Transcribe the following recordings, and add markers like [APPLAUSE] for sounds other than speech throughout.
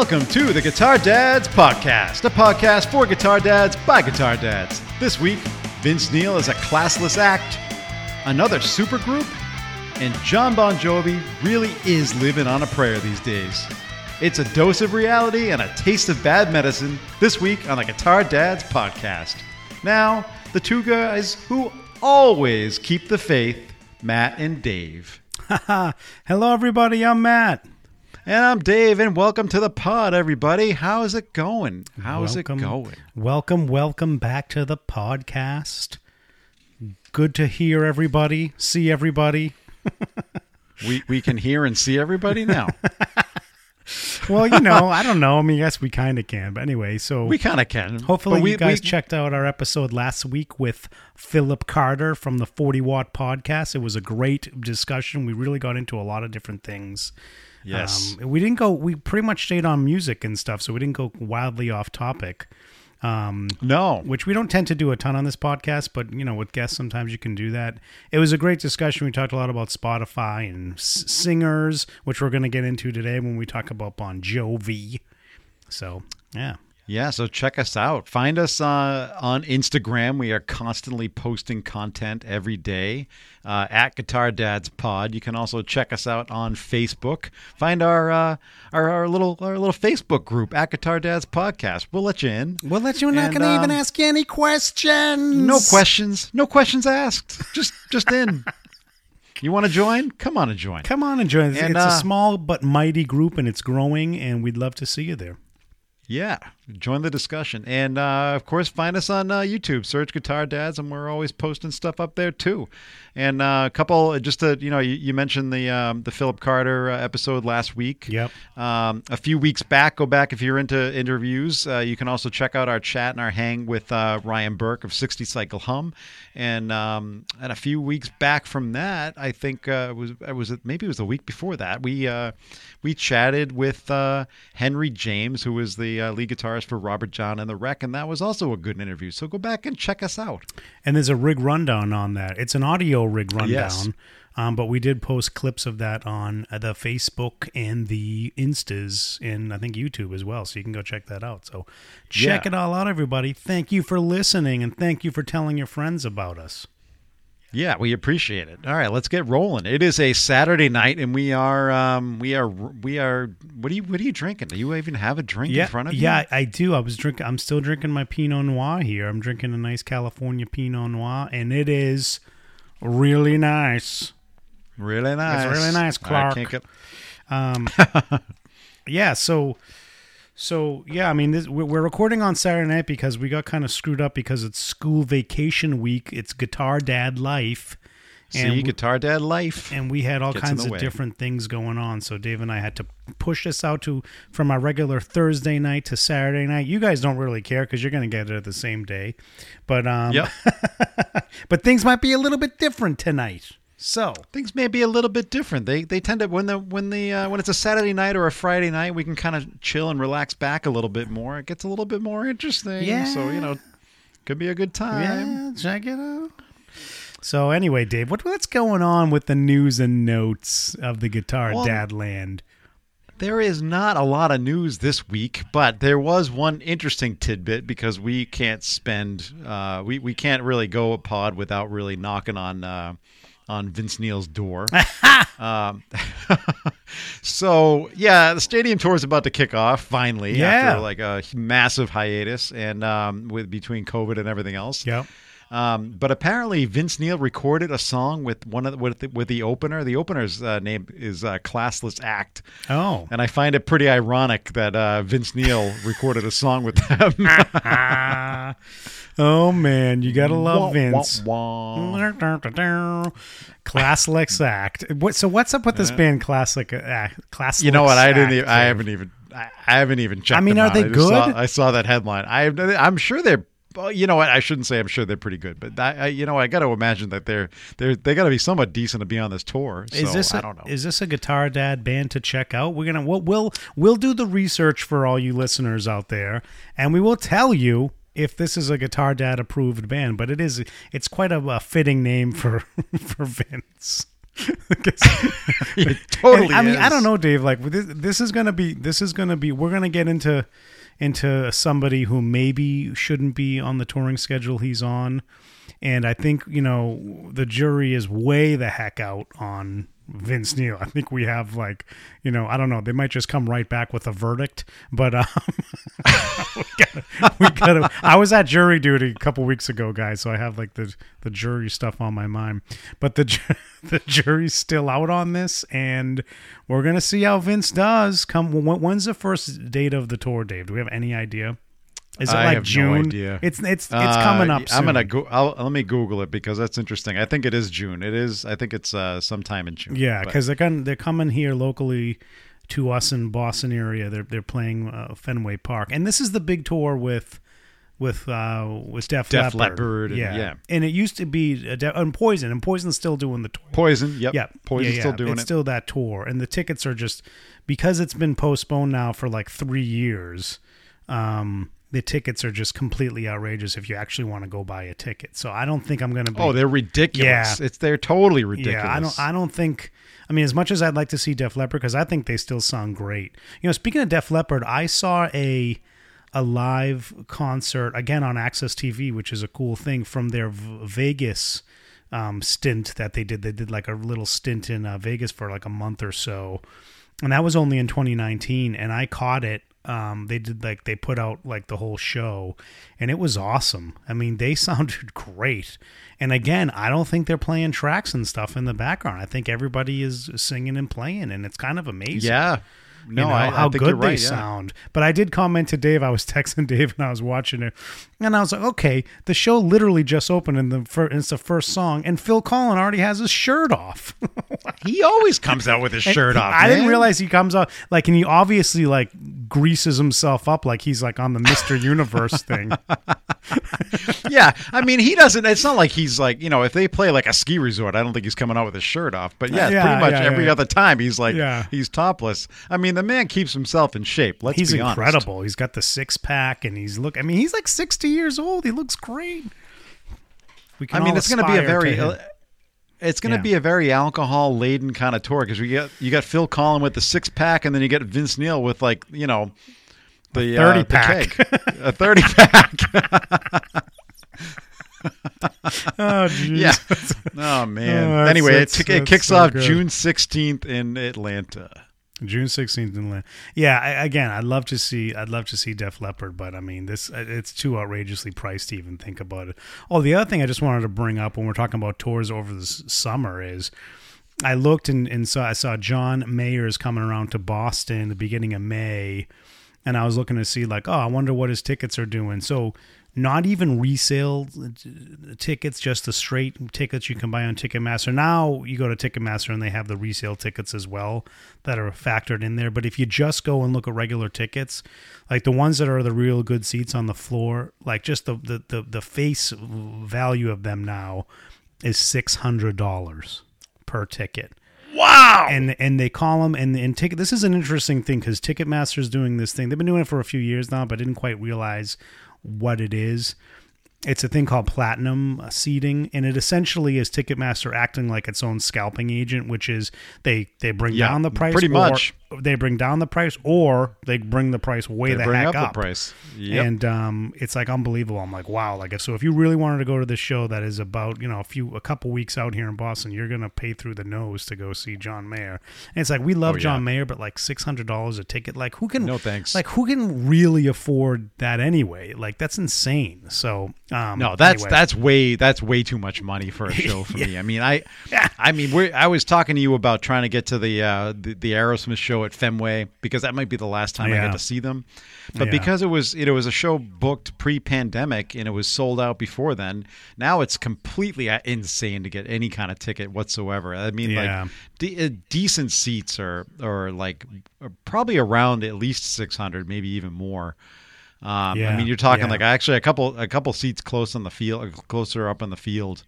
Welcome to the Guitar Dads Podcast, a podcast for guitar dads by guitar dads. This week, Vince Neil is a classless act, another supergroup, and John Bon Jovi really is living on a prayer these days. It's a dose of reality and a taste of bad medicine this week on the Guitar Dads Podcast. Now, the two guys who always keep the faith, Matt and Dave. [LAUGHS] Hello, everybody. I'm Matt. And I'm Dave, and welcome to the pod, everybody. How's it going? How's welcome, it going? Welcome, welcome back to the podcast. Good to hear everybody, see everybody. [LAUGHS] We we can hear and see everybody now. [LAUGHS] Well, you know, I don't know. I mean, yes, we kind of can. But anyway, so We kind of can. hopefully we, you guys we- checked out our episode last week with Philip Carter from the 40 Watt Podcast. It was a great discussion. We really got into a lot of different things. Yes. Um, we didn't go, we pretty much stayed on music and stuff, so we didn't go wildly off topic. Um, no. which we don't tend to do a ton on this podcast, but you know, with guests, sometimes you can do that. It was a great discussion. We talked a lot about Spotify and s- singers, which we're going to get into today when we talk about Bon Jovi. So, yeah. Yeah, so check us out. Find us uh, on Instagram. We are constantly posting content every day uh, at Guitar Dads Pod. You can also check us out on Facebook. Find our, uh, our our little our little Facebook group at Guitar Dads Podcast. We'll let you in. Well, that you're not going to even um, ask any questions. No questions. No questions asked. Just just in. [LAUGHS] You want to join? Come on and join. Come on and join. And, it's uh, a small but mighty group, and it's growing, and we'd love to see you there. Yeah, join the discussion. And uh, of course, find us on uh, YouTube. Search Guitar Dads, and we're always posting stuff up there too. And uh, a couple, just to, you know, you, you mentioned the um, the Philip Carter uh, episode last week. Yep. Um, a few weeks back, go back if you're into interviews. Uh, you can also check out our chat and our hang with uh, Ryan Burke of 60 Cycle Hum. And um, and a few weeks back from that, I think uh, it was it was maybe it was the week before that we uh, we chatted with uh, Henry James, who was the uh, lead guitarist for Robert John and the Wreck, and that was also a good interview. So go back and check us out. And there's a rig rundown on that. It's an audio rig rundown. Yes. Um, but we did post clips of that on uh, the Facebook and the Instas and I think YouTube as well. So you can go check that out. So check Yeah. it all out, everybody. Thank you for listening and thank you for telling your friends about us. Yeah, we appreciate it. All right, let's get rolling. It is a Saturday night, and we are um, we are we are. What are you What are you drinking? Do you even have a drink Yeah, in front of you? yeah, I do. I was drinking. I'm still drinking my Pinot Noir here. I'm drinking a nice California Pinot Noir, and it is really nice. really nice. It's really nice, I Clark. can't get- Um, [LAUGHS] yeah. So, so yeah. I mean, this, we're recording on Saturday night because we got kind of screwed up because it's school vacation week. It's Guitar Dad Life, See, and we, guitar dad life. and we had all gets kinds of way. different things going on. So Dave and I had to push this out to from our regular Thursday night to Saturday night. You guys don't really care because you're going to get it at the same day, but um, Yep. [LAUGHS] but things might be a little bit different tonight. So Things may be a little bit different. They they tend to when the when the uh, when it's a Saturday night or a Friday night, we can kind of chill and relax back a little bit more. It gets a little bit more interesting. Yeah. So you know, could be a good time. Yeah, check it out. So anyway, Dave, what what's going on with the news and notes of the Guitar Well- Dad Land? There is not a lot of news this week, but there was one interesting tidbit because we can't spend, uh, we we can't really go a pod without really knocking on uh, on Vince Neil's door. [LAUGHS] um, [LAUGHS] so yeah, the stadium tour is about to kick off finally Yeah. after like a massive hiatus and um, with between COVID and everything else. Yep. Um, but apparently, Vince Neil recorded a song with one of the, with the, with the opener. The opener's uh, name is uh, Classless Act, Oh. and I find it pretty ironic that uh, Vince Neil recorded a song with them. [LAUGHS] Oh man, you gotta love Wah, Vince. wah, wah. Act. What? So what's up with this band? Classic act. Uh, Classic. You know what? I didn't. Even, I haven't even. I, I haven't even checked. I mean, are out. they saw- good? I saw that headline. I, I'm sure they're Well, you know what? I shouldn't say I'm sure they're pretty good, but I, I you know, I got to imagine that they're they're they got to be somewhat decent to be on this tour. So is this I a, don't know. Is this a Guitar Dad band to check out? We're gonna we'll, we'll we'll do the research for all you listeners out there, and we will tell you if this is a Guitar Dad approved band. But it is it's quite a, a fitting name for [LAUGHS] for Vince. [LAUGHS] [LAUGHS] it totally. I mean, I don't know, Dave. Like this, this is gonna be this is gonna be. We're gonna get into into somebody who maybe shouldn't be on the touring schedule he's on, and I think you know the jury is way the heck out on Vince Neil. I think we have like, you know, I don't know. They might just come right back with a verdict, but um, [LAUGHS] we gotta, we gotta. I was at jury duty a couple weeks ago, guys, so I have like the the jury stuff on my mind. But the [LAUGHS] the jury's still out on this, and we're gonna see how Vince does. Come, when's the first date of the tour, Dave? Do we have any idea? Is it I like no June? idea. It's it's it's Uh, coming up. I'm gonna go. I'll, let me Google it because that's interesting. I think it is June. It is. I think it's uh, sometime in June. Yeah, because they're coming, they're coming here locally to us in Boston area. They're they're playing uh, Fenway Park, and this is the big tour with with uh with Def, Def Leppard. Leppard and- yeah. yeah. and it used to be uh, De- and Poison, and Poison's still doing the tour. Poison. Yep. Yeah, Poison's yeah, still doing it's it. still that tour, and the tickets are just because it's been postponed now for like three years. Um, the tickets are just completely outrageous if you actually want to go buy a ticket. So I don't think I'm going to be. oh, they're ridiculous. Yeah. It's they're totally ridiculous. Yeah, I don't. I don't think. I mean, as much as I'd like to see Def Leppard, because I think they still sound great. You know, speaking of Def Leppard, I saw a a live concert again on AXS TV, which is a cool thing from their v- Vegas um, stint that they did. They did like a little stint in uh, Vegas for like a month or so, and that was only in 2019. And I caught it. Um, they did like they put out like the whole show, and it was awesome. I mean, they [LAUGHS] sounded great. And again, I don't think they're playing tracks and stuff in the background. I think everybody is singing and playing, and it's kind of amazing Yeah. No, you know, I, I how think good right. they yeah. sound. But I did comment to Dave. I was [LAUGHS] texting Dave and I was watching it, and I was like, "Okay, the show literally just opened, and the fir- it's the first song, and Phil Collen already has his shirt off." [LAUGHS] He always comes out with his And shirt he- off. I didn't realize he comes out like, and he obviously like greases himself up like he's like on the Mister Universe thing. [LAUGHS] [LAUGHS] yeah, I mean, he doesn't. It's not like he's like you know, if they play like a ski resort, I don't think he's coming out with his shirt off. But yeah, Yeah, pretty much yeah, every yeah. other time he's like he's topless. I mean, the man keeps himself in shape. Let's he's be honest. incredible. He's got the six pack, and he's look. I mean, he's like sixty years old. He looks great. We can I mean, it's going to be a very. it's going to Yeah. be a very alcohol laden kind of tour because you got you got Phil Collen with the six pack, and then you get Vince Neil with like you know the 30 uh, the pack. keg. a thirty pack. [LAUGHS] oh, geez. yeah. Oh man. Oh, anyway, it, it kicks so off good. June sixteenth in Atlanta. June sixteenth in Atlanta. Yeah, I, again, I'd love to see. I'd love to see Def Leppard, but I mean, this it's too outrageously priced to even think about it. Oh, the other thing I just wanted to bring up when we're talking about tours over the summer is. I looked and, and saw I saw John Mayer is coming around to Boston the beginning of May, and I was looking to see like, oh, I wonder what his tickets are doing. So not even resale tickets, just the straight tickets you can buy on Ticketmaster. Now you go to Ticketmaster and they have the resale tickets as well that are factored in there. But if you just go and look at regular tickets, like the ones that are the real good seats on the floor, like just the the the, the face value of them now is six hundred dollars per ticket Wow. and and they call them and and ticket. This is an interesting thing because Ticketmaster's doing this thing. They've been doing it for a few years now, but didn't quite realize what it is. It's a thing called platinum seating, and it essentially is Ticketmaster acting like its own scalping agent, which is they they bring Yeah, down the price, pretty much. They bring down the price, or they bring the price way They the bring heck up, the price. Yep. and um, it's like unbelievable. I'm like, wow. Like, if so, if you really wanted to go to this show that is about you know a few a couple weeks out here in Boston, you're gonna pay through the nose to go see John Mayer. And it's like we love Oh, yeah. John Mayer, but like six hundred dollars a ticket. Like, who can? No thanks. Like, who can really afford that anyway? Like, that's insane. So, um, No, that's anyway. that's way that's way too much money for a [LAUGHS] show for me. I mean, I I mean, we're, I was talking to you about trying to get to the uh, the, the Aerosmith show at Fenway because that might be the last time I get to see them. But Yeah. because it was it was a show booked pre-pandemic and it was sold out before then, now it's completely uh, insane to get any kind of ticket whatsoever. I mean, Yeah. like de- uh, decent seats are are like are probably around at least 600, maybe even more. Um, Yeah, I mean, you're talking yeah. like actually a couple a couple seats close on the field, closer up on the field.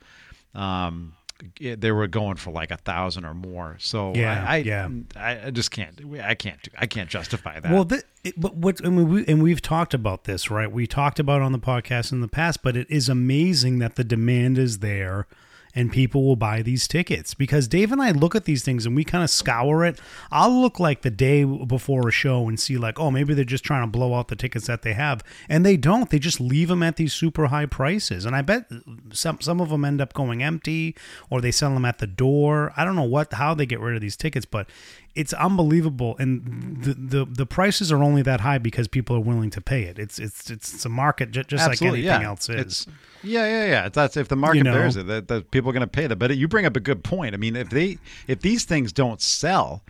Um, they were going for like a thousand or more. So Yeah, I, I, yeah. I, I just can't. I can't. do- I can't justify that. Well, th- it, but what I mean, we, and we've talked about this, right? We talked about it on the podcast in the past, but it is amazing that the demand is there and people will buy these tickets because Dave and I look at these things and we kind of scour it. I'll look like the day before a show and see like, oh, maybe they're just trying to blow out the tickets that they have, and they don't. They just leave them at these super high prices, and I bet some some of them end up going empty or they sell them at the door. I don't know what how they get rid of these tickets, but it's unbelievable and the, mm-hmm. the the prices are only that high because people are willing to pay it it's it's it's a market ju- just like anything yeah. else is It's, yeah, yeah, yeah. That's if the market You know? bears it, that, that people are going to pay that. But you bring up a good point. I mean, if they if these things don't sell,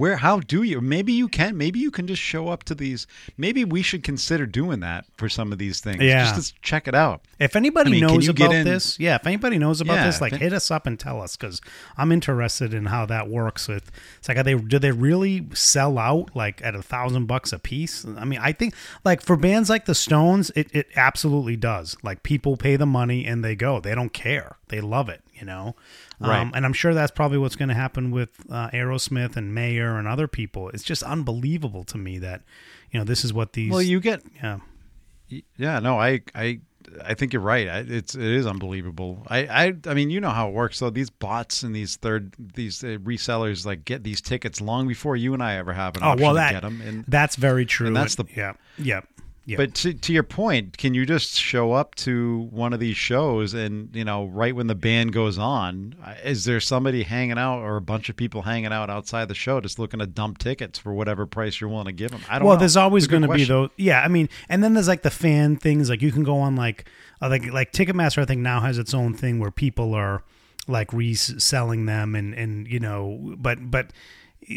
where how do you? Maybe you can. Maybe you can just show up to these. Maybe we should consider doing that for some of these things. Yeah. just to check it out. if anybody I mean, knows about this yeah if anybody knows about Yeah, this like it- hit us up and tell us because i'm interested in how that works with it's like are they do they really sell out like at a thousand bucks a piece i mean i think like for bands like the stones it, it absolutely does like people pay the money and they go they don't care they love it you know Right. Um, and I'm sure that's probably what's going to happen with uh, Aerosmith and Mayer and other people. It's just unbelievable to me that, you know, this is what these. Well, you get yeah, Yeah, no, I, I, I think you're right. I, it's it is unbelievable. I, I, I mean, you know how it works. So these bots and these third these uh, resellers like get these tickets long before you and I ever have an Oh option well, to that get them. And that's very true. and that's the- yeah, yeah, yeah. but to, to your point, can you just show up to one of these shows and you know right when the band goes on, uh, is there somebody hanging out or a bunch of people hanging out outside the show just looking to dump tickets for whatever price you're willing to give them? I don't. Know. Well, know. there's always It's a good going to be those. Yeah, I mean, and then there's like the fan things. Like you can go on like uh, like like Ticketmaster. I think now has its own thing where people are like reselling them and and you know, but but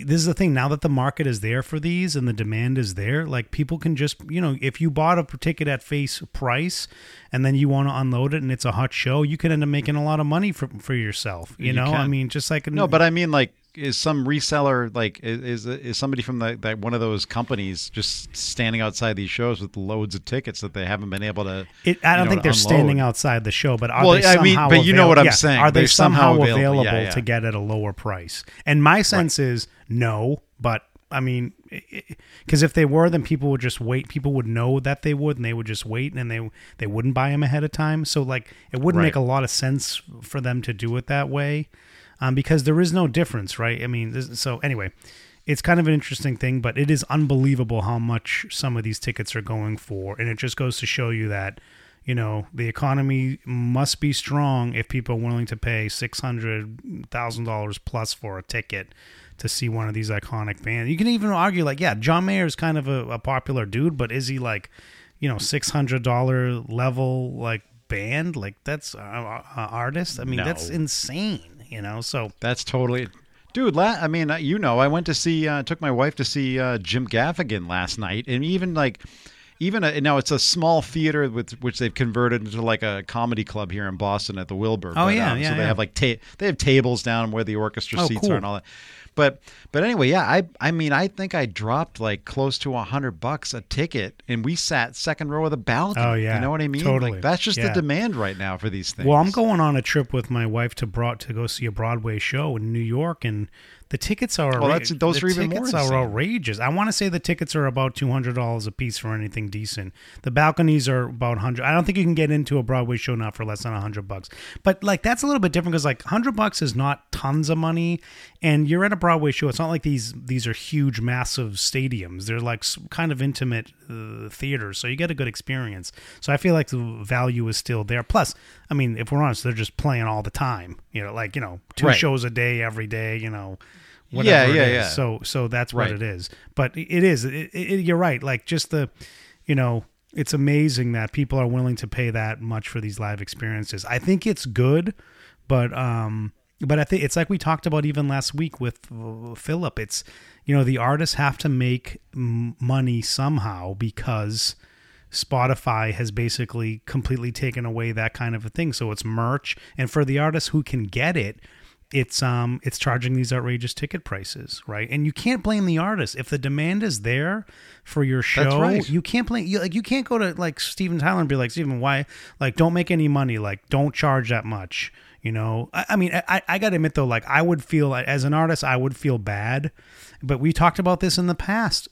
this is the thing now that the market is there for these and the demand is there like people can just you know if you bought a ticket at face price and then you want to unload it and it's a hot show you can end up making a lot of money for for yourself you, You know? I mean just like No, but I mean, like, is some reseller like is is, somebody from the, that one of those companies just standing outside these shows with loads of tickets that they haven't been able to? It, I don't know, think they're standing outside the show, but are Well, they I mean, but you know what I'm yeah, saying. Are they somehow, somehow available, available. Yeah, yeah. to get at a lower price? And my sense is no, but I mean, because if they were, then people would just wait. People would know that they would, and they would just wait, and they they wouldn't buy them ahead of time. So like, it wouldn't Right. make a lot of sense for them to do it that way, um, because there is no difference, right? I mean, this, so anyway. It's kind of an interesting thing, but it is unbelievable how much some of these tickets are going for. And it just goes to show you that, you know, the economy must be strong if people are willing to pay six hundred thousand dollars plus for a ticket to see one of these iconic bands. You can even argue like, yeah, John Mayer is kind of a, a popular dude, but is he like, you know, six hundred dollar level like band? Like that's uh, uh, artist. I mean, No. that's insane. You know, so That's totally. Dude, la- I mean, uh, you know, I went to see, uh, took my wife to see uh, Jim Gaffigan last night, and even like, even a, now it's a small theater with which they've converted into like a comedy club here in Boston at the Wilbur. Oh, yeah, yeah, So they yeah. have like ta- they have tables down where the orchestra Oh, seats cool. are and all that. But but anyway, yeah, I I mean, I think I dropped like close to a hundred bucks a ticket, and we sat second row of the balcony. Oh, yeah, you know what I mean? totally. Like that's just Yeah. the demand right now for these things. Well, I'm going on a trip with my wife to broad to go see a Broadway show in New York, and the tickets are Well, that's- those the are even more tickets are outrageous. I want to say the tickets are about two hundred dollars a piece for anything decent. The balconies are about hundred. I don't think you can get into a Broadway show now for less than hundred bucks. But like that's a little bit different because like hundred bucks is not tons of money, and you're at a Broadway show. It's not like these these are huge, massive stadiums. They're like kind of intimate uh, theaters, so you get a good experience. So I feel like the value is still there. Plus, I mean, if we're honest, they're just playing all the time. You know, like you know, two Right. shows a day, every day. You know, whatever. yeah, it is. yeah. So so that's what Right. it is. But it is. It, it, you're right. Like just the, you know. It's amazing that people are willing to pay that much for these live experiences. I think it's good, but um, but I think it's like we talked about even last week with uh, Philip. It's you know the artists have to make money somehow because Spotify has basically completely taken away that kind of a thing. So it's merch, and for the artists who can get it, it's um it's charging these outrageous ticket prices, right? And you can't blame the artist if the demand is there for your show. right. You can't blame you like you can't go to like Steven Tyler and be like Steven, why like don't make any money, like don't charge that much. You know, I, I mean, I, I got to admit though, like I would feel as an artist, I would feel bad, but we talked about this in the past.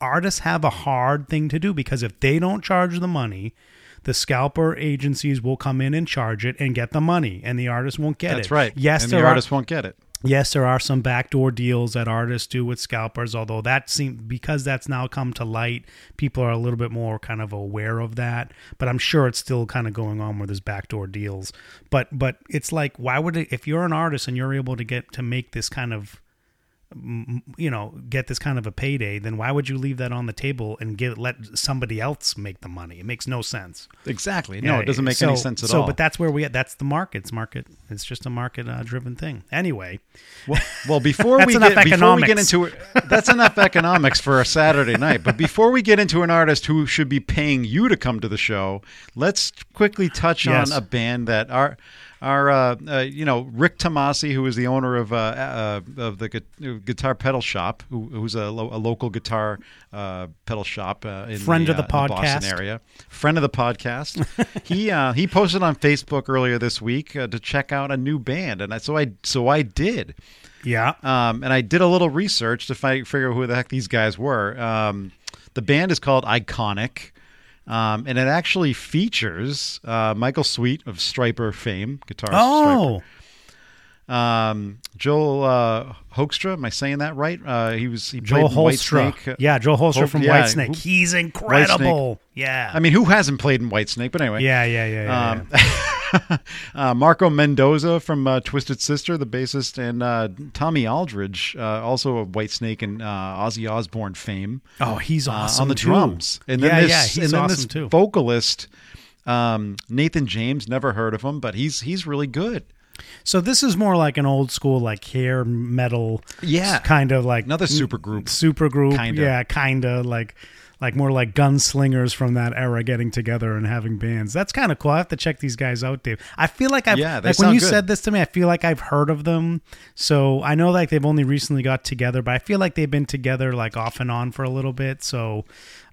Artists have a hard thing to do because if they don't charge the money, the scalper agencies will come in and charge it and get the money, and the artist won't get it. That's right. Yes, and the are, artist won't get it. Yes, there are some backdoor deals that artists do with scalpers, although that seems because that's now come to light, people are a little bit more kind of aware of that. But I'm sure it's still kind of going on where there's backdoor deals. But but it's like why would it if you're an artist and you're able to get to make this kind of you know get this kind of a payday then why would you leave that on the table and give let somebody else make the money it makes no sense Exactly. No, yeah, it doesn't make so- any sense at all. so, but that's where we that's the market. It's market. It's just a market uh, driven thing. Anyway, Well, well [LAUGHS] before we get before we get into it, that's enough economics for a Saturday night. But before we get into an artist who should be paying you to come to the show, let's quickly touch Yes. on a band that our our uh, uh, you know Rick Tomasi, who is the owner of uh, uh, of the gu- guitar pedal shop, who, who's a, lo- a local guitar uh, pedal shop uh, in Friend the, of the uh, Boston area, friend of the podcast. [LAUGHS] he uh, he posted on Facebook earlier this week uh, to check out a new band, and I, so I so I did. yeah, Um, and I did a little research to fi- figure out who the heck these guys were. Um, the band is called Iconic, um, and it actually features uh, Michael Sweet of Stryper fame, guitarist oh, Stryper. Um, Joel uh, Hoekstra, am I saying that right? Uh, he was he Joel played in White Holstra. Yeah, Joel Holstra Hol- from yeah, Whitesnake. He's incredible. Yeah, I mean, who hasn't played in Whitesnake? But anyway, yeah, yeah, yeah. yeah, Um, [LAUGHS] uh, Marco Mendoza from uh, Twisted Sister, the bassist, and uh, Tommy Aldridge, uh, also of Whitesnake and uh, Ozzy Osbourne fame. Oh, he's awesome on the too. drums. And then yeah, this, yeah, he's and then awesome this too. vocalist, um, Nathan James. Never heard of him, but he's he's really good. So this is more like an old school, like hair metal, Yeah. kind of like Another super group. super group, Kinda. yeah, kinda like like more like gunslingers from that era getting together and having bands. That's kind of cool. I have to check these guys out, Dave. I feel like I've Yeah, like when you good. said this to me, I feel like I've heard of them. So I know like they've only recently got together, but I feel like they've been together like off and on for a little bit. So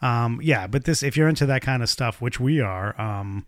um yeah, but this if you're into that kind of stuff, which we are, um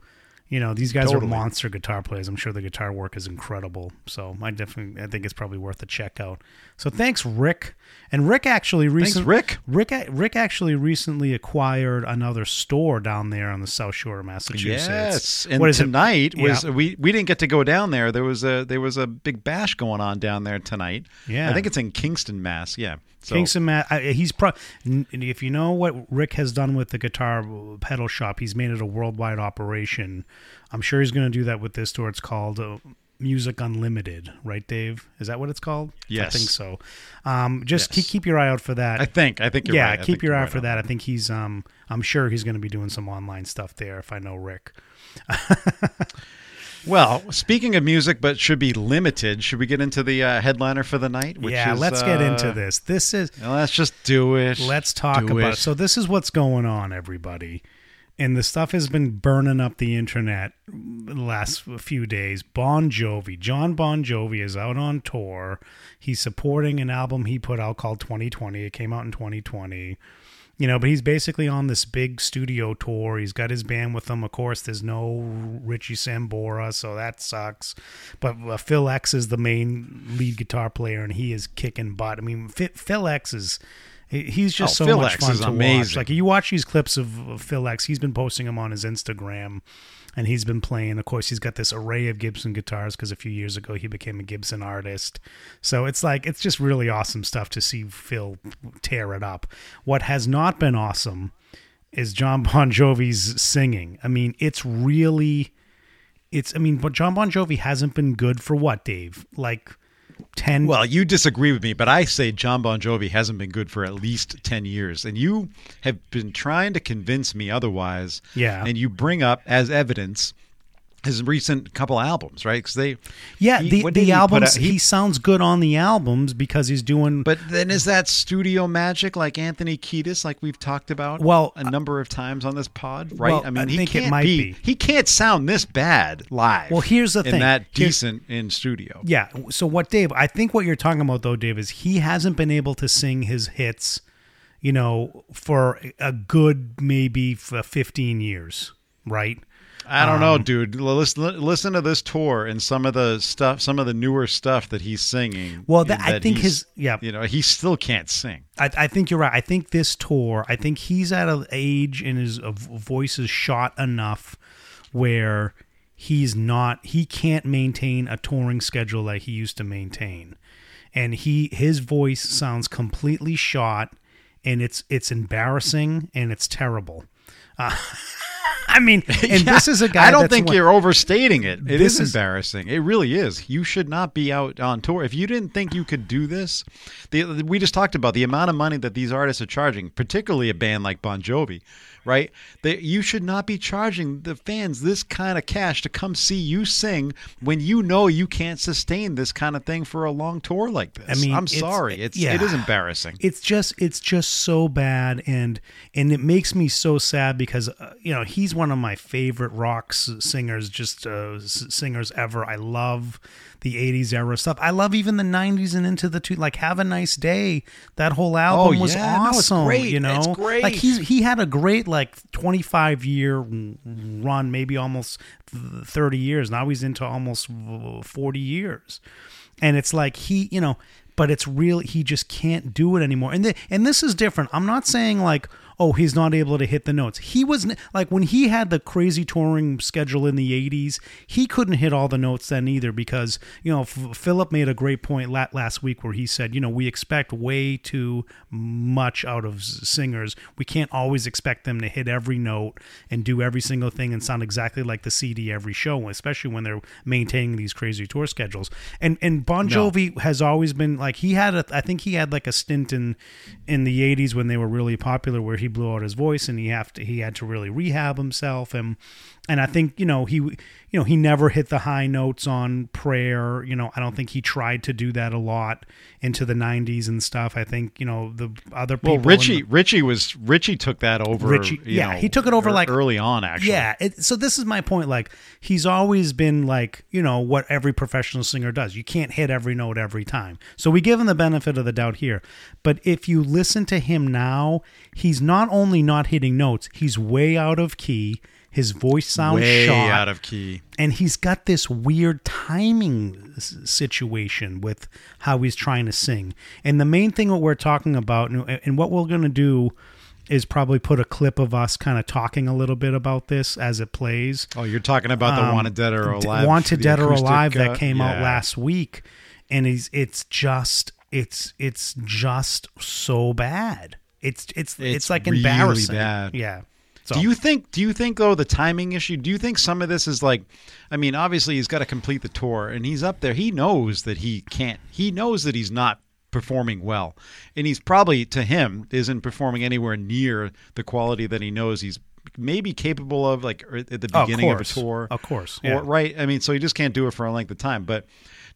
you know these guys Totally. are monster guitar players. I'm sure the guitar work is incredible. So I definitely I think it's probably worth a check out. So thanks, Rick. And Rick actually recently Rick. Rick Rick actually recently acquired another store down there on the South Shore of Massachusetts. Yes, and what is it? tonight was Yeah. we we didn't get to go down there. There was a there was a big bash going on down there tonight. Yeah. I think it's in Kingston, Mass. Yeah, so, Kingston Matt, he's pro. If you know what Rick has done with the guitar pedal shop, he's made it a worldwide operation. I'm sure he's going to do that with this store. It's called uh, Music Unlimited, right, Dave? Is that what it's called? Yes, I think so. Um, just Yes. keep, keep your eye out for that. I think I think you're yeah, right. Keep think your eye right out for on that. I think he's. Um, I'm sure he's going to be doing some online stuff there. If I know Rick. [LAUGHS] Well, speaking of music, but should be limited, should we get into the uh, headliner for the night? Which yeah, is, let's get into uh, this. This is Let's just do it. Let's talk Do about it. So this is what's going on, everybody. And the stuff has been burning up the internet the last few days. Bon Jovi, John Bon Jovi is out on tour. He's supporting an album he put out called 2020. It came out in 2020. You know, but he's basically on this big studio tour. He's got his band with him. Of course, there's no Richie Sambora, so that sucks. But uh, Phil X is the main lead guitar player, and he is kicking butt. I mean, Phil, Phil X is. He's just Oh, so Phil much X fun is to watch. Like you watch these clips of, of Phil X, he's been posting them on his Instagram, and he's been playing. Of course, he's got this array of Gibson guitars because a few years ago he became a Gibson artist. So it's like it's just really awesome stuff to see Phil tear it up. What has not been awesome is John Bon Jovi's singing. I mean, it's really it's I mean, but John Bon Jovi hasn't been good for what, Dave? Like 10 Well, you disagree with me, but I say John Bon Jovi hasn't been good for at least 10 years. And you have been trying to convince me otherwise. Yeah. And you bring up as evidence his recent couple albums, right? Because they, Yeah, he- the the he albums out? he, sounds good on the albums because he's doing But then is that studio magic like Anthony Kiedis, like we've talked about Well, a number of times on this pod, right? well, I mean, I he think can't might be, be. he can't sound this bad live. Well, here's the thing. that Here's- decent in studio. Yeah. So what Dave, I think what you're talking about though, Dave, is he hasn't been able to sing his hits, you know, for a good maybe for 15 years, right? I don't know, Um, dude. Listen, listen to this tour and some of the stuff, some of the newer stuff that he's singing. Well, that- I think his- yeah. you know, he still can't sing. I, I think you're right. I think this tour, I think he's at an age and his uh, voice is shot enough where he's not, he can't maintain a touring schedule like he used to maintain, and he his voice sounds completely shot, and it's it's embarrassing and it's terrible. Uh, [LAUGHS] I mean, [LAUGHS] and this is a guy. I don't think you're overstating it. It is, is is- embarrassing. It really is. You should not be out on tour. If you didn't think you could do this, the, we just talked about the amount of money that these artists are charging, particularly a band like Bon Jovi, right? That you should not be charging the fans this kind of cash to come see you sing when you know you can't sustain this kind of thing for a long tour like this. I mean, I'm it's- sorry. It's yeah. it is embarrassing. it's just it's just so bad and and it makes me so sad because uh, you know he's one of my favorite rock singers just uh, singers ever i love the 80s era stuff i love even the 90s and into the two like have a nice day that whole album was Oh. No, it's awesome great. you know It's great. like he's he had a great like 25 year run maybe almost 30 years. Now he's into almost 40 years. And it's like he you know but it's real he just can't do it anymore. And the, and this is different. I'm not saying like oh he's not able to hit the notes. He was like when he had the crazy touring schedule in the 80s he couldn't hit all the notes then either because you know F- philip made a great point la- last week where he said you know we expect way too much out of singers. We can't always expect them to hit every note and do every single thing and sound exactly like the cd every show especially when they're maintaining these crazy tour schedules. And and bon No. jovi has always been like he had a I think he had like a stint in in the 80s when they were really popular where he blew out his voice and he have to he had to really rehab himself and and I think you know he you know he never hit the high notes on prayer you know I don't think he tried to do that a lot into the 90s and stuff I think you know the other people well, Richie the- Richie was Richie took that over. Richie- yeah, know, he took it over, ear- like- early on. Actually, Yeah. It, so this is my point. Like he's always been like you know what every professional singer does. You can't hit every note every time. So we give him the benefit of the doubt here. But if you listen to him now, he's not only not hitting notes, he's way out of key. His voice sounds way shot out of key. and he's got this weird timing situation with how he's trying to sing. And the main thing what we're talking about, and, what we're going to do, is probably put a clip of us kind of talking a little bit about this as it plays. Oh, you're talking about the Um, Wanted Dead or Alive, Wanted Dead or Alive that uh, came out last week, and he's it's just it's it's just so bad. It's it's it's, It's like really embarrassing. bad. Yeah. So Do you think? Do you think though the timing issue? Do you think some of this is like? I mean, obviously he's got to complete the tour, and he's up there. He knows that he can't. He knows that he's not performing well, and he's probably to him isn't performing anywhere near the quality that he knows he's maybe capable of, like er, at the Of beginning of, a tour. Of course, Or- right? I mean, so he just can't do it for a length of time, but.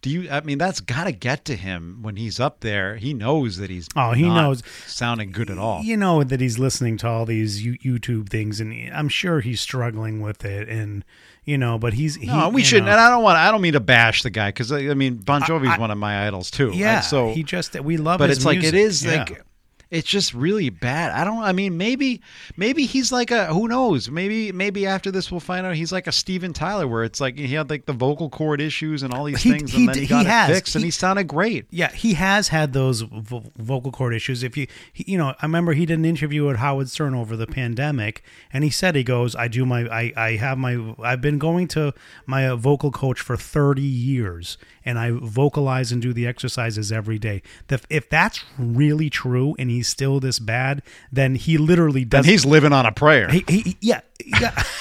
Do you? I mean, that's got to get to him when he's up there. He knows that he's Oh, he not knows. sounding good at all. you know that he's listening to all these YouTube things, and I'm sure he's struggling with it. And you know, but he's he, No, we shouldn't. know, And I don't want. I don't mean to bash the guy because I mean Bon Jovi's I- one of my idols too. yeah. right? So, he just we love, but it's like it is Yeah. like it's just really bad. I don't. I mean, maybe maybe he's like a who knows. Maybe maybe after this we'll find out he's like a Steven Tyler where it's like he had like the vocal cord issues and all these He- things, he and then he he got it fixed and He- sounded great. Yeah, he has had those vo- vocal cord issues. If you, he, you know, I remember he did an interview with Howard Stern over the pandemic, and he said he goes, "I do my, I, I have my, I've been going to my vocal coach for thirty years, and I vocalize and do the exercises every day. The, if that's really true, and he's still this bad, then he literally And does. he's living on a prayer. he, he, yeah, yeah. [LAUGHS]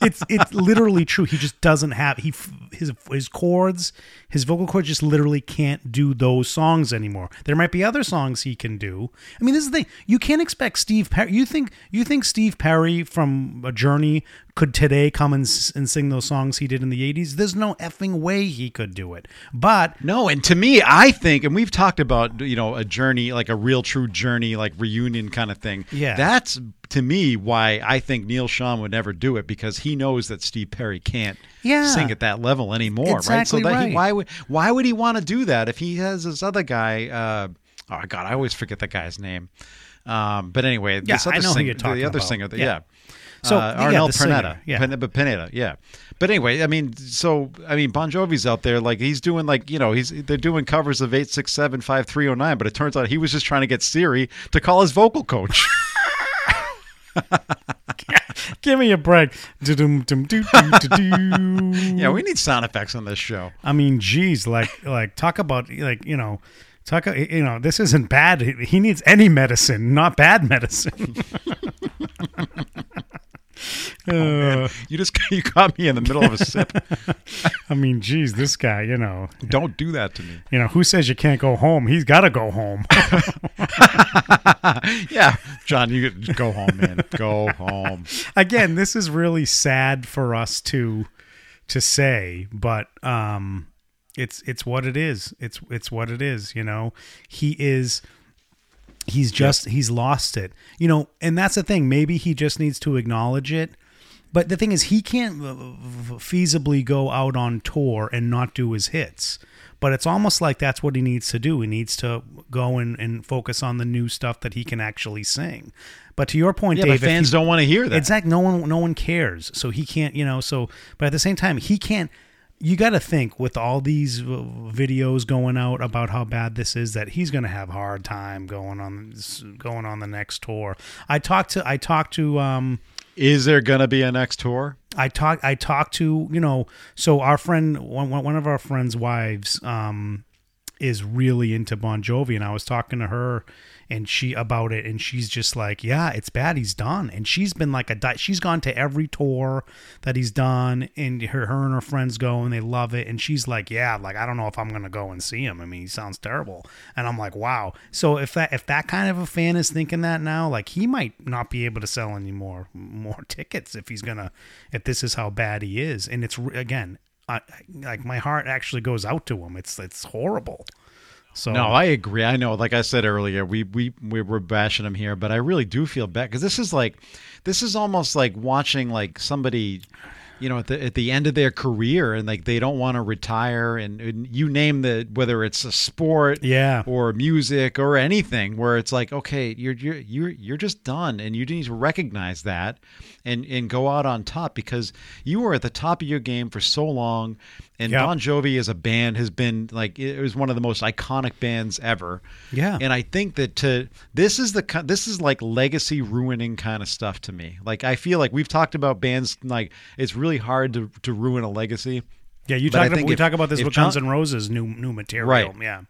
it's it's literally true. He just doesn't have he his his chords, his vocal cords just literally can't do those songs anymore. There might be other songs he can do. I mean, this is the thing. You can't expect Steve Perry. You think you think Steve Perry from a Journey could today come and, and sing those songs he did in the 80s? There's no effing way he could do it. But no, and to me, I think, and we've talked about, you know, a journey, like a real true journey, like reunion kind of thing. Yeah. That's to me why I think Neal Schon would never do it because he knows that Steve Perry can't Yeah. sing at that level anymore, Exactly right? So that right. He, why would why would he want to do that if he has this other guy? Uh, oh God, I always forget the guy's name. Um, but anyway, Yeah, this other I know singer, the other about. singer, the- Yeah. yeah. So, uh, yeah, Arnel singer, Pineda, yeah. Pineda, yeah. But anyway, I mean, so I mean, Bon Jovi's out there, like he's doing, like you know, he's they're doing covers of eight six seven five three zero nine, but it turns out he was just trying to get Siri to call his vocal coach. [LAUGHS] [LAUGHS] give me a break. Yeah, we need sound effects on this show. I mean, geez, like like talk about like you know, talk you know, this isn't bad. He needs any medicine, not bad medicine. [LAUGHS] Uh, [LAUGHS] You just [LAUGHS] you caught me in the middle of a sip. [LAUGHS] I mean, geez, this guy, you know, Don't do that to me. you know, who says you can't go home? He's got to go home. Yeah, John, you go home, man. Go home. Again, this is really sad for us to to say, but um, it's it's what it is. It's it's what it is. You know, he is. He's just he's lost it. You know, and that's the thing. Maybe he just needs to acknowledge it. But the thing is, he can't feasibly go out on tour and not do his hits. But it's almost like that's what he needs to do. He needs to go and, and focus on the new stuff that he can actually sing. But to your point, Yeah, Dave, fans he- don't want to hear that. Exactly. No one, no one cares. So he can't, you know. So, but at the same time, he can't. You got to think with all these videos going out about how bad this is that he's going to have a hard time going on going on the next tour. I talked to I talked to um Is there gonna be a next tour? I talked I talked to you know so our friend one one of our friends' wives um is really into Bon Jovi and I was talking to her and she about it and she's just like yeah it's bad he's done. And she's been like a di- she's gone to every tour that he's done and her her and her friends go and they love it and she's like yeah like I don't know if I'm gonna go and see him I mean he sounds terrible. And I'm like wow. So if that if that kind of a fan is thinking that now like he might not be able to sell any more more [LAUGHS] tickets if he's gonna if this is how bad he is. And it's again I, like my heart actually goes out to him it's it's horrible so No, I agree. I know, like I said earlier, we we we were bashing him here, but I really do feel bad because this is like, this is almost like watching like somebody, you know, at the at the end of their career and like they don't want to retire, and, and you name the whether it's a sport, Yeah. or music or anything, where it's like, okay, you're you're you're you're just done, and you need to recognize that, and and go out on top because you were at the top of your game for so long. And Yep. Bon Jovi as a band has been like it was one of the most iconic bands ever. Yeah. And I think that to this is the this is like legacy ruining kind of stuff to me. Like I feel like we've talked about bands like it's really hard to to ruin a legacy. Yeah, you talk. think We if- talk about this with John- Guns N' Roses new new material. Right. Yeah.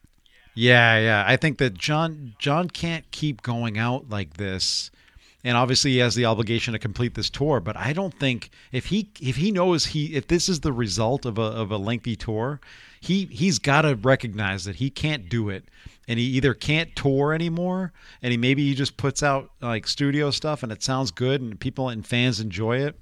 Yeah, yeah. I think that John John can't keep going out like this. And obviously he has the obligation to complete this tour, but I don't think if he if he knows he if this is the result of a of a lengthy tour, he he's got to recognize that he can't do it. And he either can't tour anymore and he maybe he just puts out like studio stuff and it sounds good and people and fans enjoy it.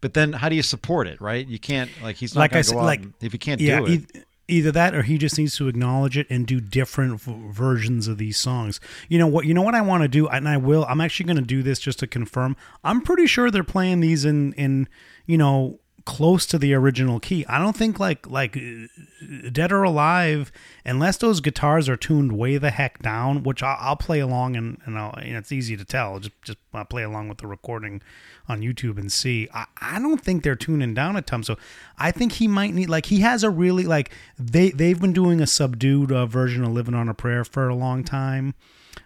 But then how do you support it, right? You can't like he's not Like going to go out like if he can't yeah, do it. eith- either that or he just needs to acknowledge it and do different v- versions of these songs. You know what? You know what I want to do, and I will. I'm actually going to do this just to confirm. I'm pretty sure they're playing these in in you know close to the original key. I don't think like like uh, Dead or Alive, unless those guitars are tuned way the heck down, which I'll, I'll play along and and know, it's easy to tell. Just just uh, play along with the recording on YouTube and see. I, I don't think they're tuning down a ton. So I think he might need like he has a really like they they've been doing a subdued uh, version of Living on a Prayer for a long time.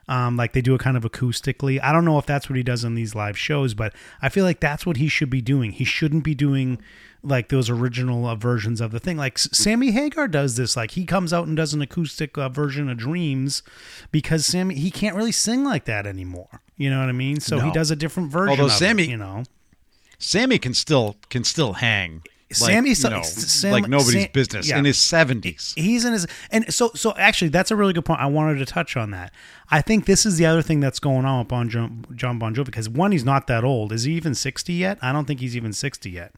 Um, like they do it kind of acoustically. I don't know if that's what he does on these live shows, but I feel like that's what he should be doing. He shouldn't be doing like those original uh, versions of the thing. Like S- Sammy Hagar does this. Like he comes out and does an acoustic uh, version of Dreams because Sammy he can't really sing like that anymore. You know what I mean? So he does a different version. Although of Sammy- it, you know, Sammy can still can still hang. Like, Sammy's- you know, Sam- like nobody's Sam- business yeah. in his seventies. he's in his and so so actually that's a really good point i wanted to touch on that i think this is the other thing that's going on with bon jo- john bon jovi because one he's not that old is he even 60 yet i don't think he's even 60 yet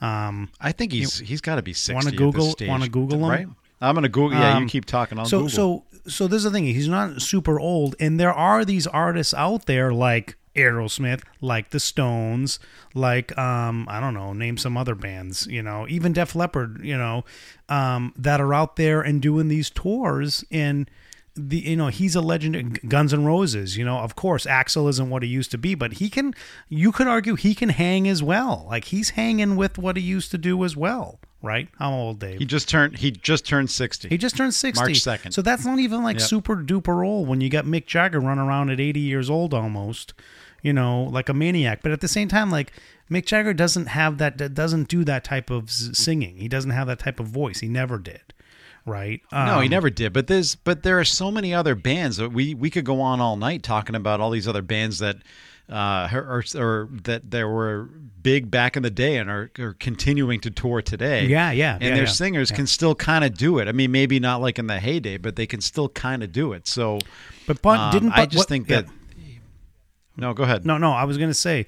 um I think he's he's got to be sixty. Wanna Google? Want to Google him? Right. I'm gonna Google. Yeah, you Um, keep talking. I'll so Google. so so this is the thing he's not super old and there are these artists out there like aerosmith like the stones like um i don't know name some other bands you know even def leppard you know um that are out there and doing these tours and the you know he's a legend guns N' roses you know of course Axl isn't what he used to be but he can you could argue he can hang as well like he's hanging with what he used to do as well right how old dave he just turned. He just turned sixty. he just turned 60. March 2nd. So that's not even like Yep. super duper old when you got Mick Jagger running around at 80 years old almost, you know, like a maniac. But at the same time, like Mick Jagger doesn't have that doesn't do that type of singing. He doesn't have that type of voice. He never did. Right? No, he Um, never did. But there's but there are so many other bands that we we could go on all night talking about all these other bands that uh or, or that there were big back in the day and are, are continuing to tour today. Yeah, yeah, And yeah, their yeah, singers can still kind of do it. I mean, maybe not like in the heyday, but they can still kind of do it. So But Bon um, didn't. I just what- think yeah. that. No, go ahead. No, no, I was going to say,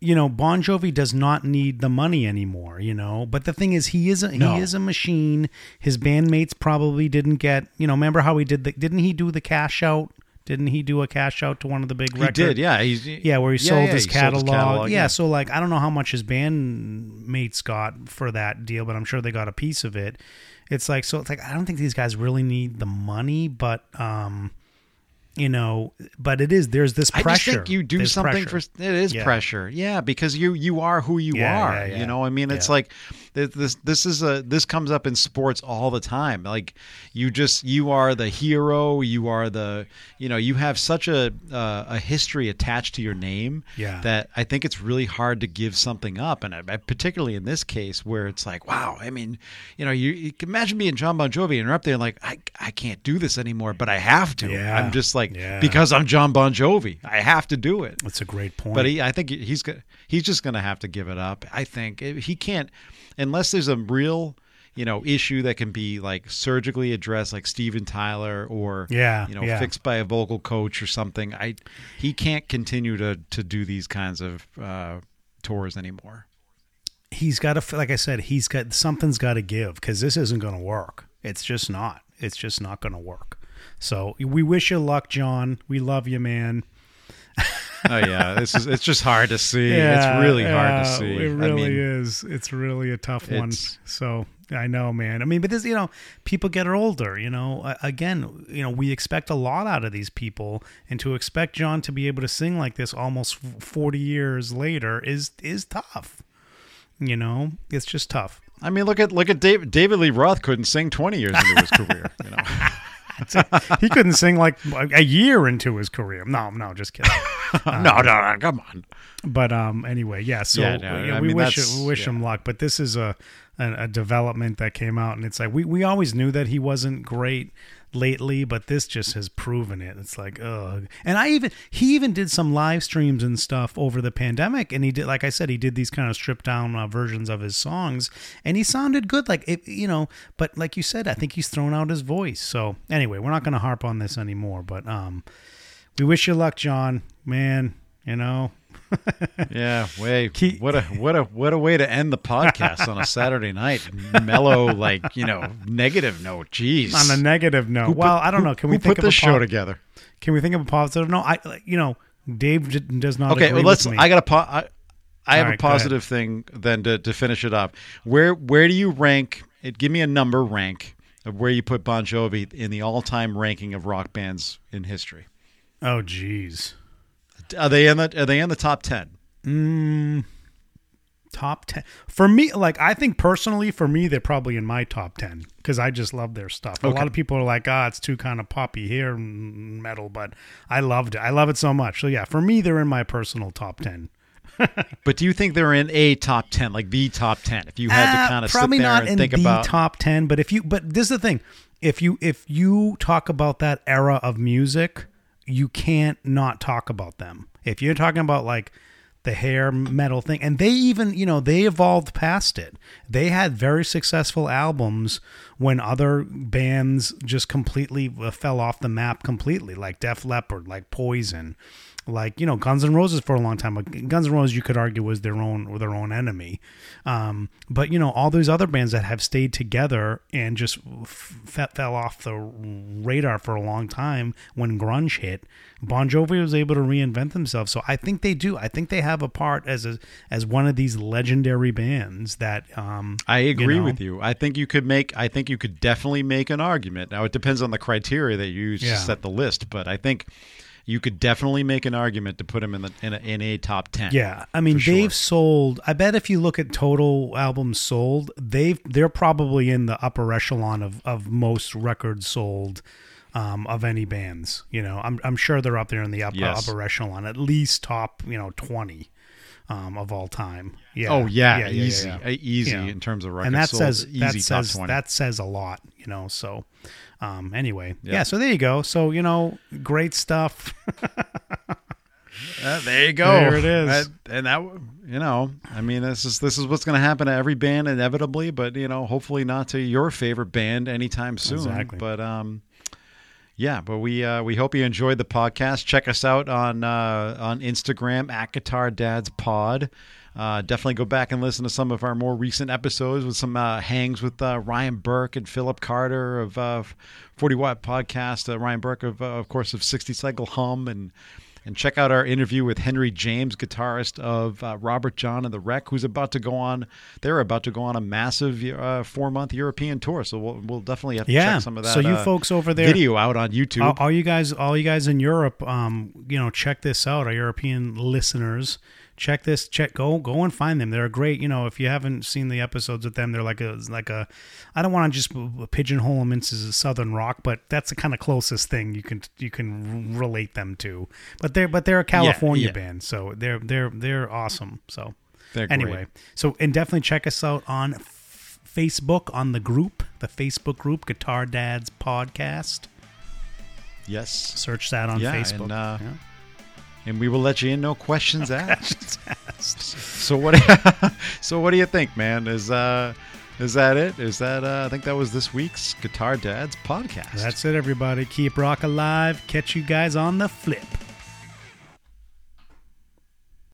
you know, Bon Jovi does not need the money anymore, you know. But the thing is he is a, No. he is a machine. His bandmates probably didn't get, you know, remember how he did the didn't he do the cash out? Didn't he do a cash out to one of the big records? he record did. Yeah, he's Yeah, where he yeah, sold yeah, his he catalog. yeah, yeah. so like I don't know how much his bandmates got for that deal, but I'm sure they got a piece of it. It's like so it's like I don't think these guys really need the money, but um you know, but it is there's this I pressure. just think you do There's something pressure. for it is Yeah. pressure. Yeah, because you you are who you Yeah, are. yeah. You know, I mean, it's like this this is a this comes up in sports all the time. Like you just you are the hero. You are the you know you have such a uh, a history attached to your name. Yeah. That I think it's really hard to give something up, and I, I- particularly in this case where it's like, wow. I mean, you know, you, you can imagine being John Bon Jovi and you're up there like, I I can't do this anymore, but I have to. Yeah. I'm just like Yeah. because I'm John Bon Jovi, I have to do it. That's a great point. But he, I think he's go- he's just going to have to give it up. I think he can't unless there's a real you know issue that can be like surgically addressed, like Steven Tyler, or Yeah, you know yeah. fixed by a vocal coach or something. I he can't continue to to do these kinds of uh, tours anymore. he's got to like I said, he's got something's got to give because this isn't going to work. It's just not. It's just not going to work. So we wish you luck, John. We love you, man. Oh yeah, this is it's just hard to see. it's really hard to see. It I really mean, is. It's really a tough one. So I know, man. I mean, but this, you know, people get older. You know, again, you know, we expect a lot out of these people, and to expect John to be able to sing like this almost forty years later is is tough. You know, it's just tough. I mean, look at look at David, David Lee Roth couldn't sing twenty years into his career. You know. [LAUGHS] he couldn't sing like a year into his career. No, no, just kidding. [LAUGHS] no, no, no, come on. But um, anyway, yeah. So Yeah, no, yeah, we mean, wish that's- we wish yeah. him luck. But this is a, a a development that came out, and it's like we we always knew that he wasn't great lately, but this just has proven it. It's like ugh. And I even he even did some live streams and stuff over the pandemic, and he did like I said, he did these kind of stripped down uh, versions of his songs, and he sounded good. Like it, you know, but like you said, I think he's thrown out his voice. So anyway, we're not going to harp on this anymore. But um, we wish you luck, John. Man, you know. Yeah, way what a what a what a way to end the podcast on a [LAUGHS] Saturday night. Mellow, like you know, negative note. Jeez. on a negative note. Who put- well, I don't who- know. Can we think put this a show po- together? Can we think of a positive? No, I. You know, Dave does not. Okay, agree well, let's. With me. I got a. Po- I, I have a right, ahead. positive thing then to, to finish it up. Where where do you rank? It give me a number rank of where you put Bon Jovi in the all time ranking of rock bands in history. oh, jeez. Are they in the Are they in the top ten? Mm, top ten for me. Like I think personally, for me, they're probably in my top ten because I just love their stuff. A lot of people are like, "Ah, it's too kind of poppy here, metal," but I loved it. I love it so much. So yeah, for me, they're in my personal top ten. [LAUGHS] But do you think they're in a top ten, like the top ten? If you had Uh, to kind of sit probably there not and in think the about top 10 but if you but this is the thing if you if you talk about that era of music you can't not talk about them. If you're talking about like the hair metal thing and they even you know they evolved past it. They had very successful albums when other bands just completely uh, fell off the map completely like def leppard like poison like you know Guns N' Roses for a long time. Guns N' Roses, you could argue, was their own or their own enemy. Um, but you know all those other bands that have stayed together and just f- fell off the radar for a long time when grunge hit. Bon Jovi was able to reinvent themselves, so I think they do. I think they have a part as a as one of these legendary bands that. Um, I agree you know, with you. I think you could make. I think you could definitely make an argument. Now it depends on the criteria that you use Yeah. to set the list, but I think you could definitely make an argument to put him in the in a, in a top ten. Yeah, I mean they've sold. I bet if you look at total albums sold, they've they're probably in the upper echelon of of most records sold um, of any bands. You know, I'm I'm sure they're up there in the upper Yes. upper echelon, at least top you know twenty um, of all time. Yeah. Oh yeah, yeah, easy, yeah. Easy Yeah. in terms of records and that sold. says easy that says that says a lot. You know, so. Um, anyway, Yeah. yeah. So there you go. So you know, great stuff. [LAUGHS] Uh, there you go. There it is. That- and that, you know, I mean, this is this is what's going to happen to every band inevitably, but you know, hopefully not to your favorite band anytime soon. Exactly. But um, yeah, but we uh, we hope you enjoyed the podcast. Check us out on uh, on Instagram at Guitar Dads Pod. Uh, definitely go back and listen to some of our more recent episodes with some uh, hangs with uh, Ryan Burke and Philip Carter of uh, 40 Watt Podcast. Uh, Ryan Burke, of, uh, of course, of 60 Cycle Hum. And and check out our interview with Henry James, guitarist of uh, Robert Jon and the Wreck, who's about to go on. They're about to go on a massive uh, four month European tour. So we'll, we'll definitely have to Yeah. check some of that. So you uh, folks over there, video out on YouTube. all, all you guys all you guys in europe um you know check this out our european listeners check this check go go and find them they're great you know if you haven't seen the episodes with them they're like a like a i don't want to just pigeonhole them into southern rock but that's the kind of closest thing you can you can relate them to but they're but they're a california yeah. band so they're they're they're awesome so They're great. anyway so and definitely check us out on F- facebook on the group the facebook group guitar dads podcast Yes. search that on Yeah, Facebook. and, uh, Yeah. And we will let you in. No questions asked. [LAUGHS] So what? [LAUGHS] so what do you think, man? Is uh, is that it? Is that uh, I think that was this week's Guitar Dads podcast. That's it, everybody. Keep rock alive. Catch you guys on the flip.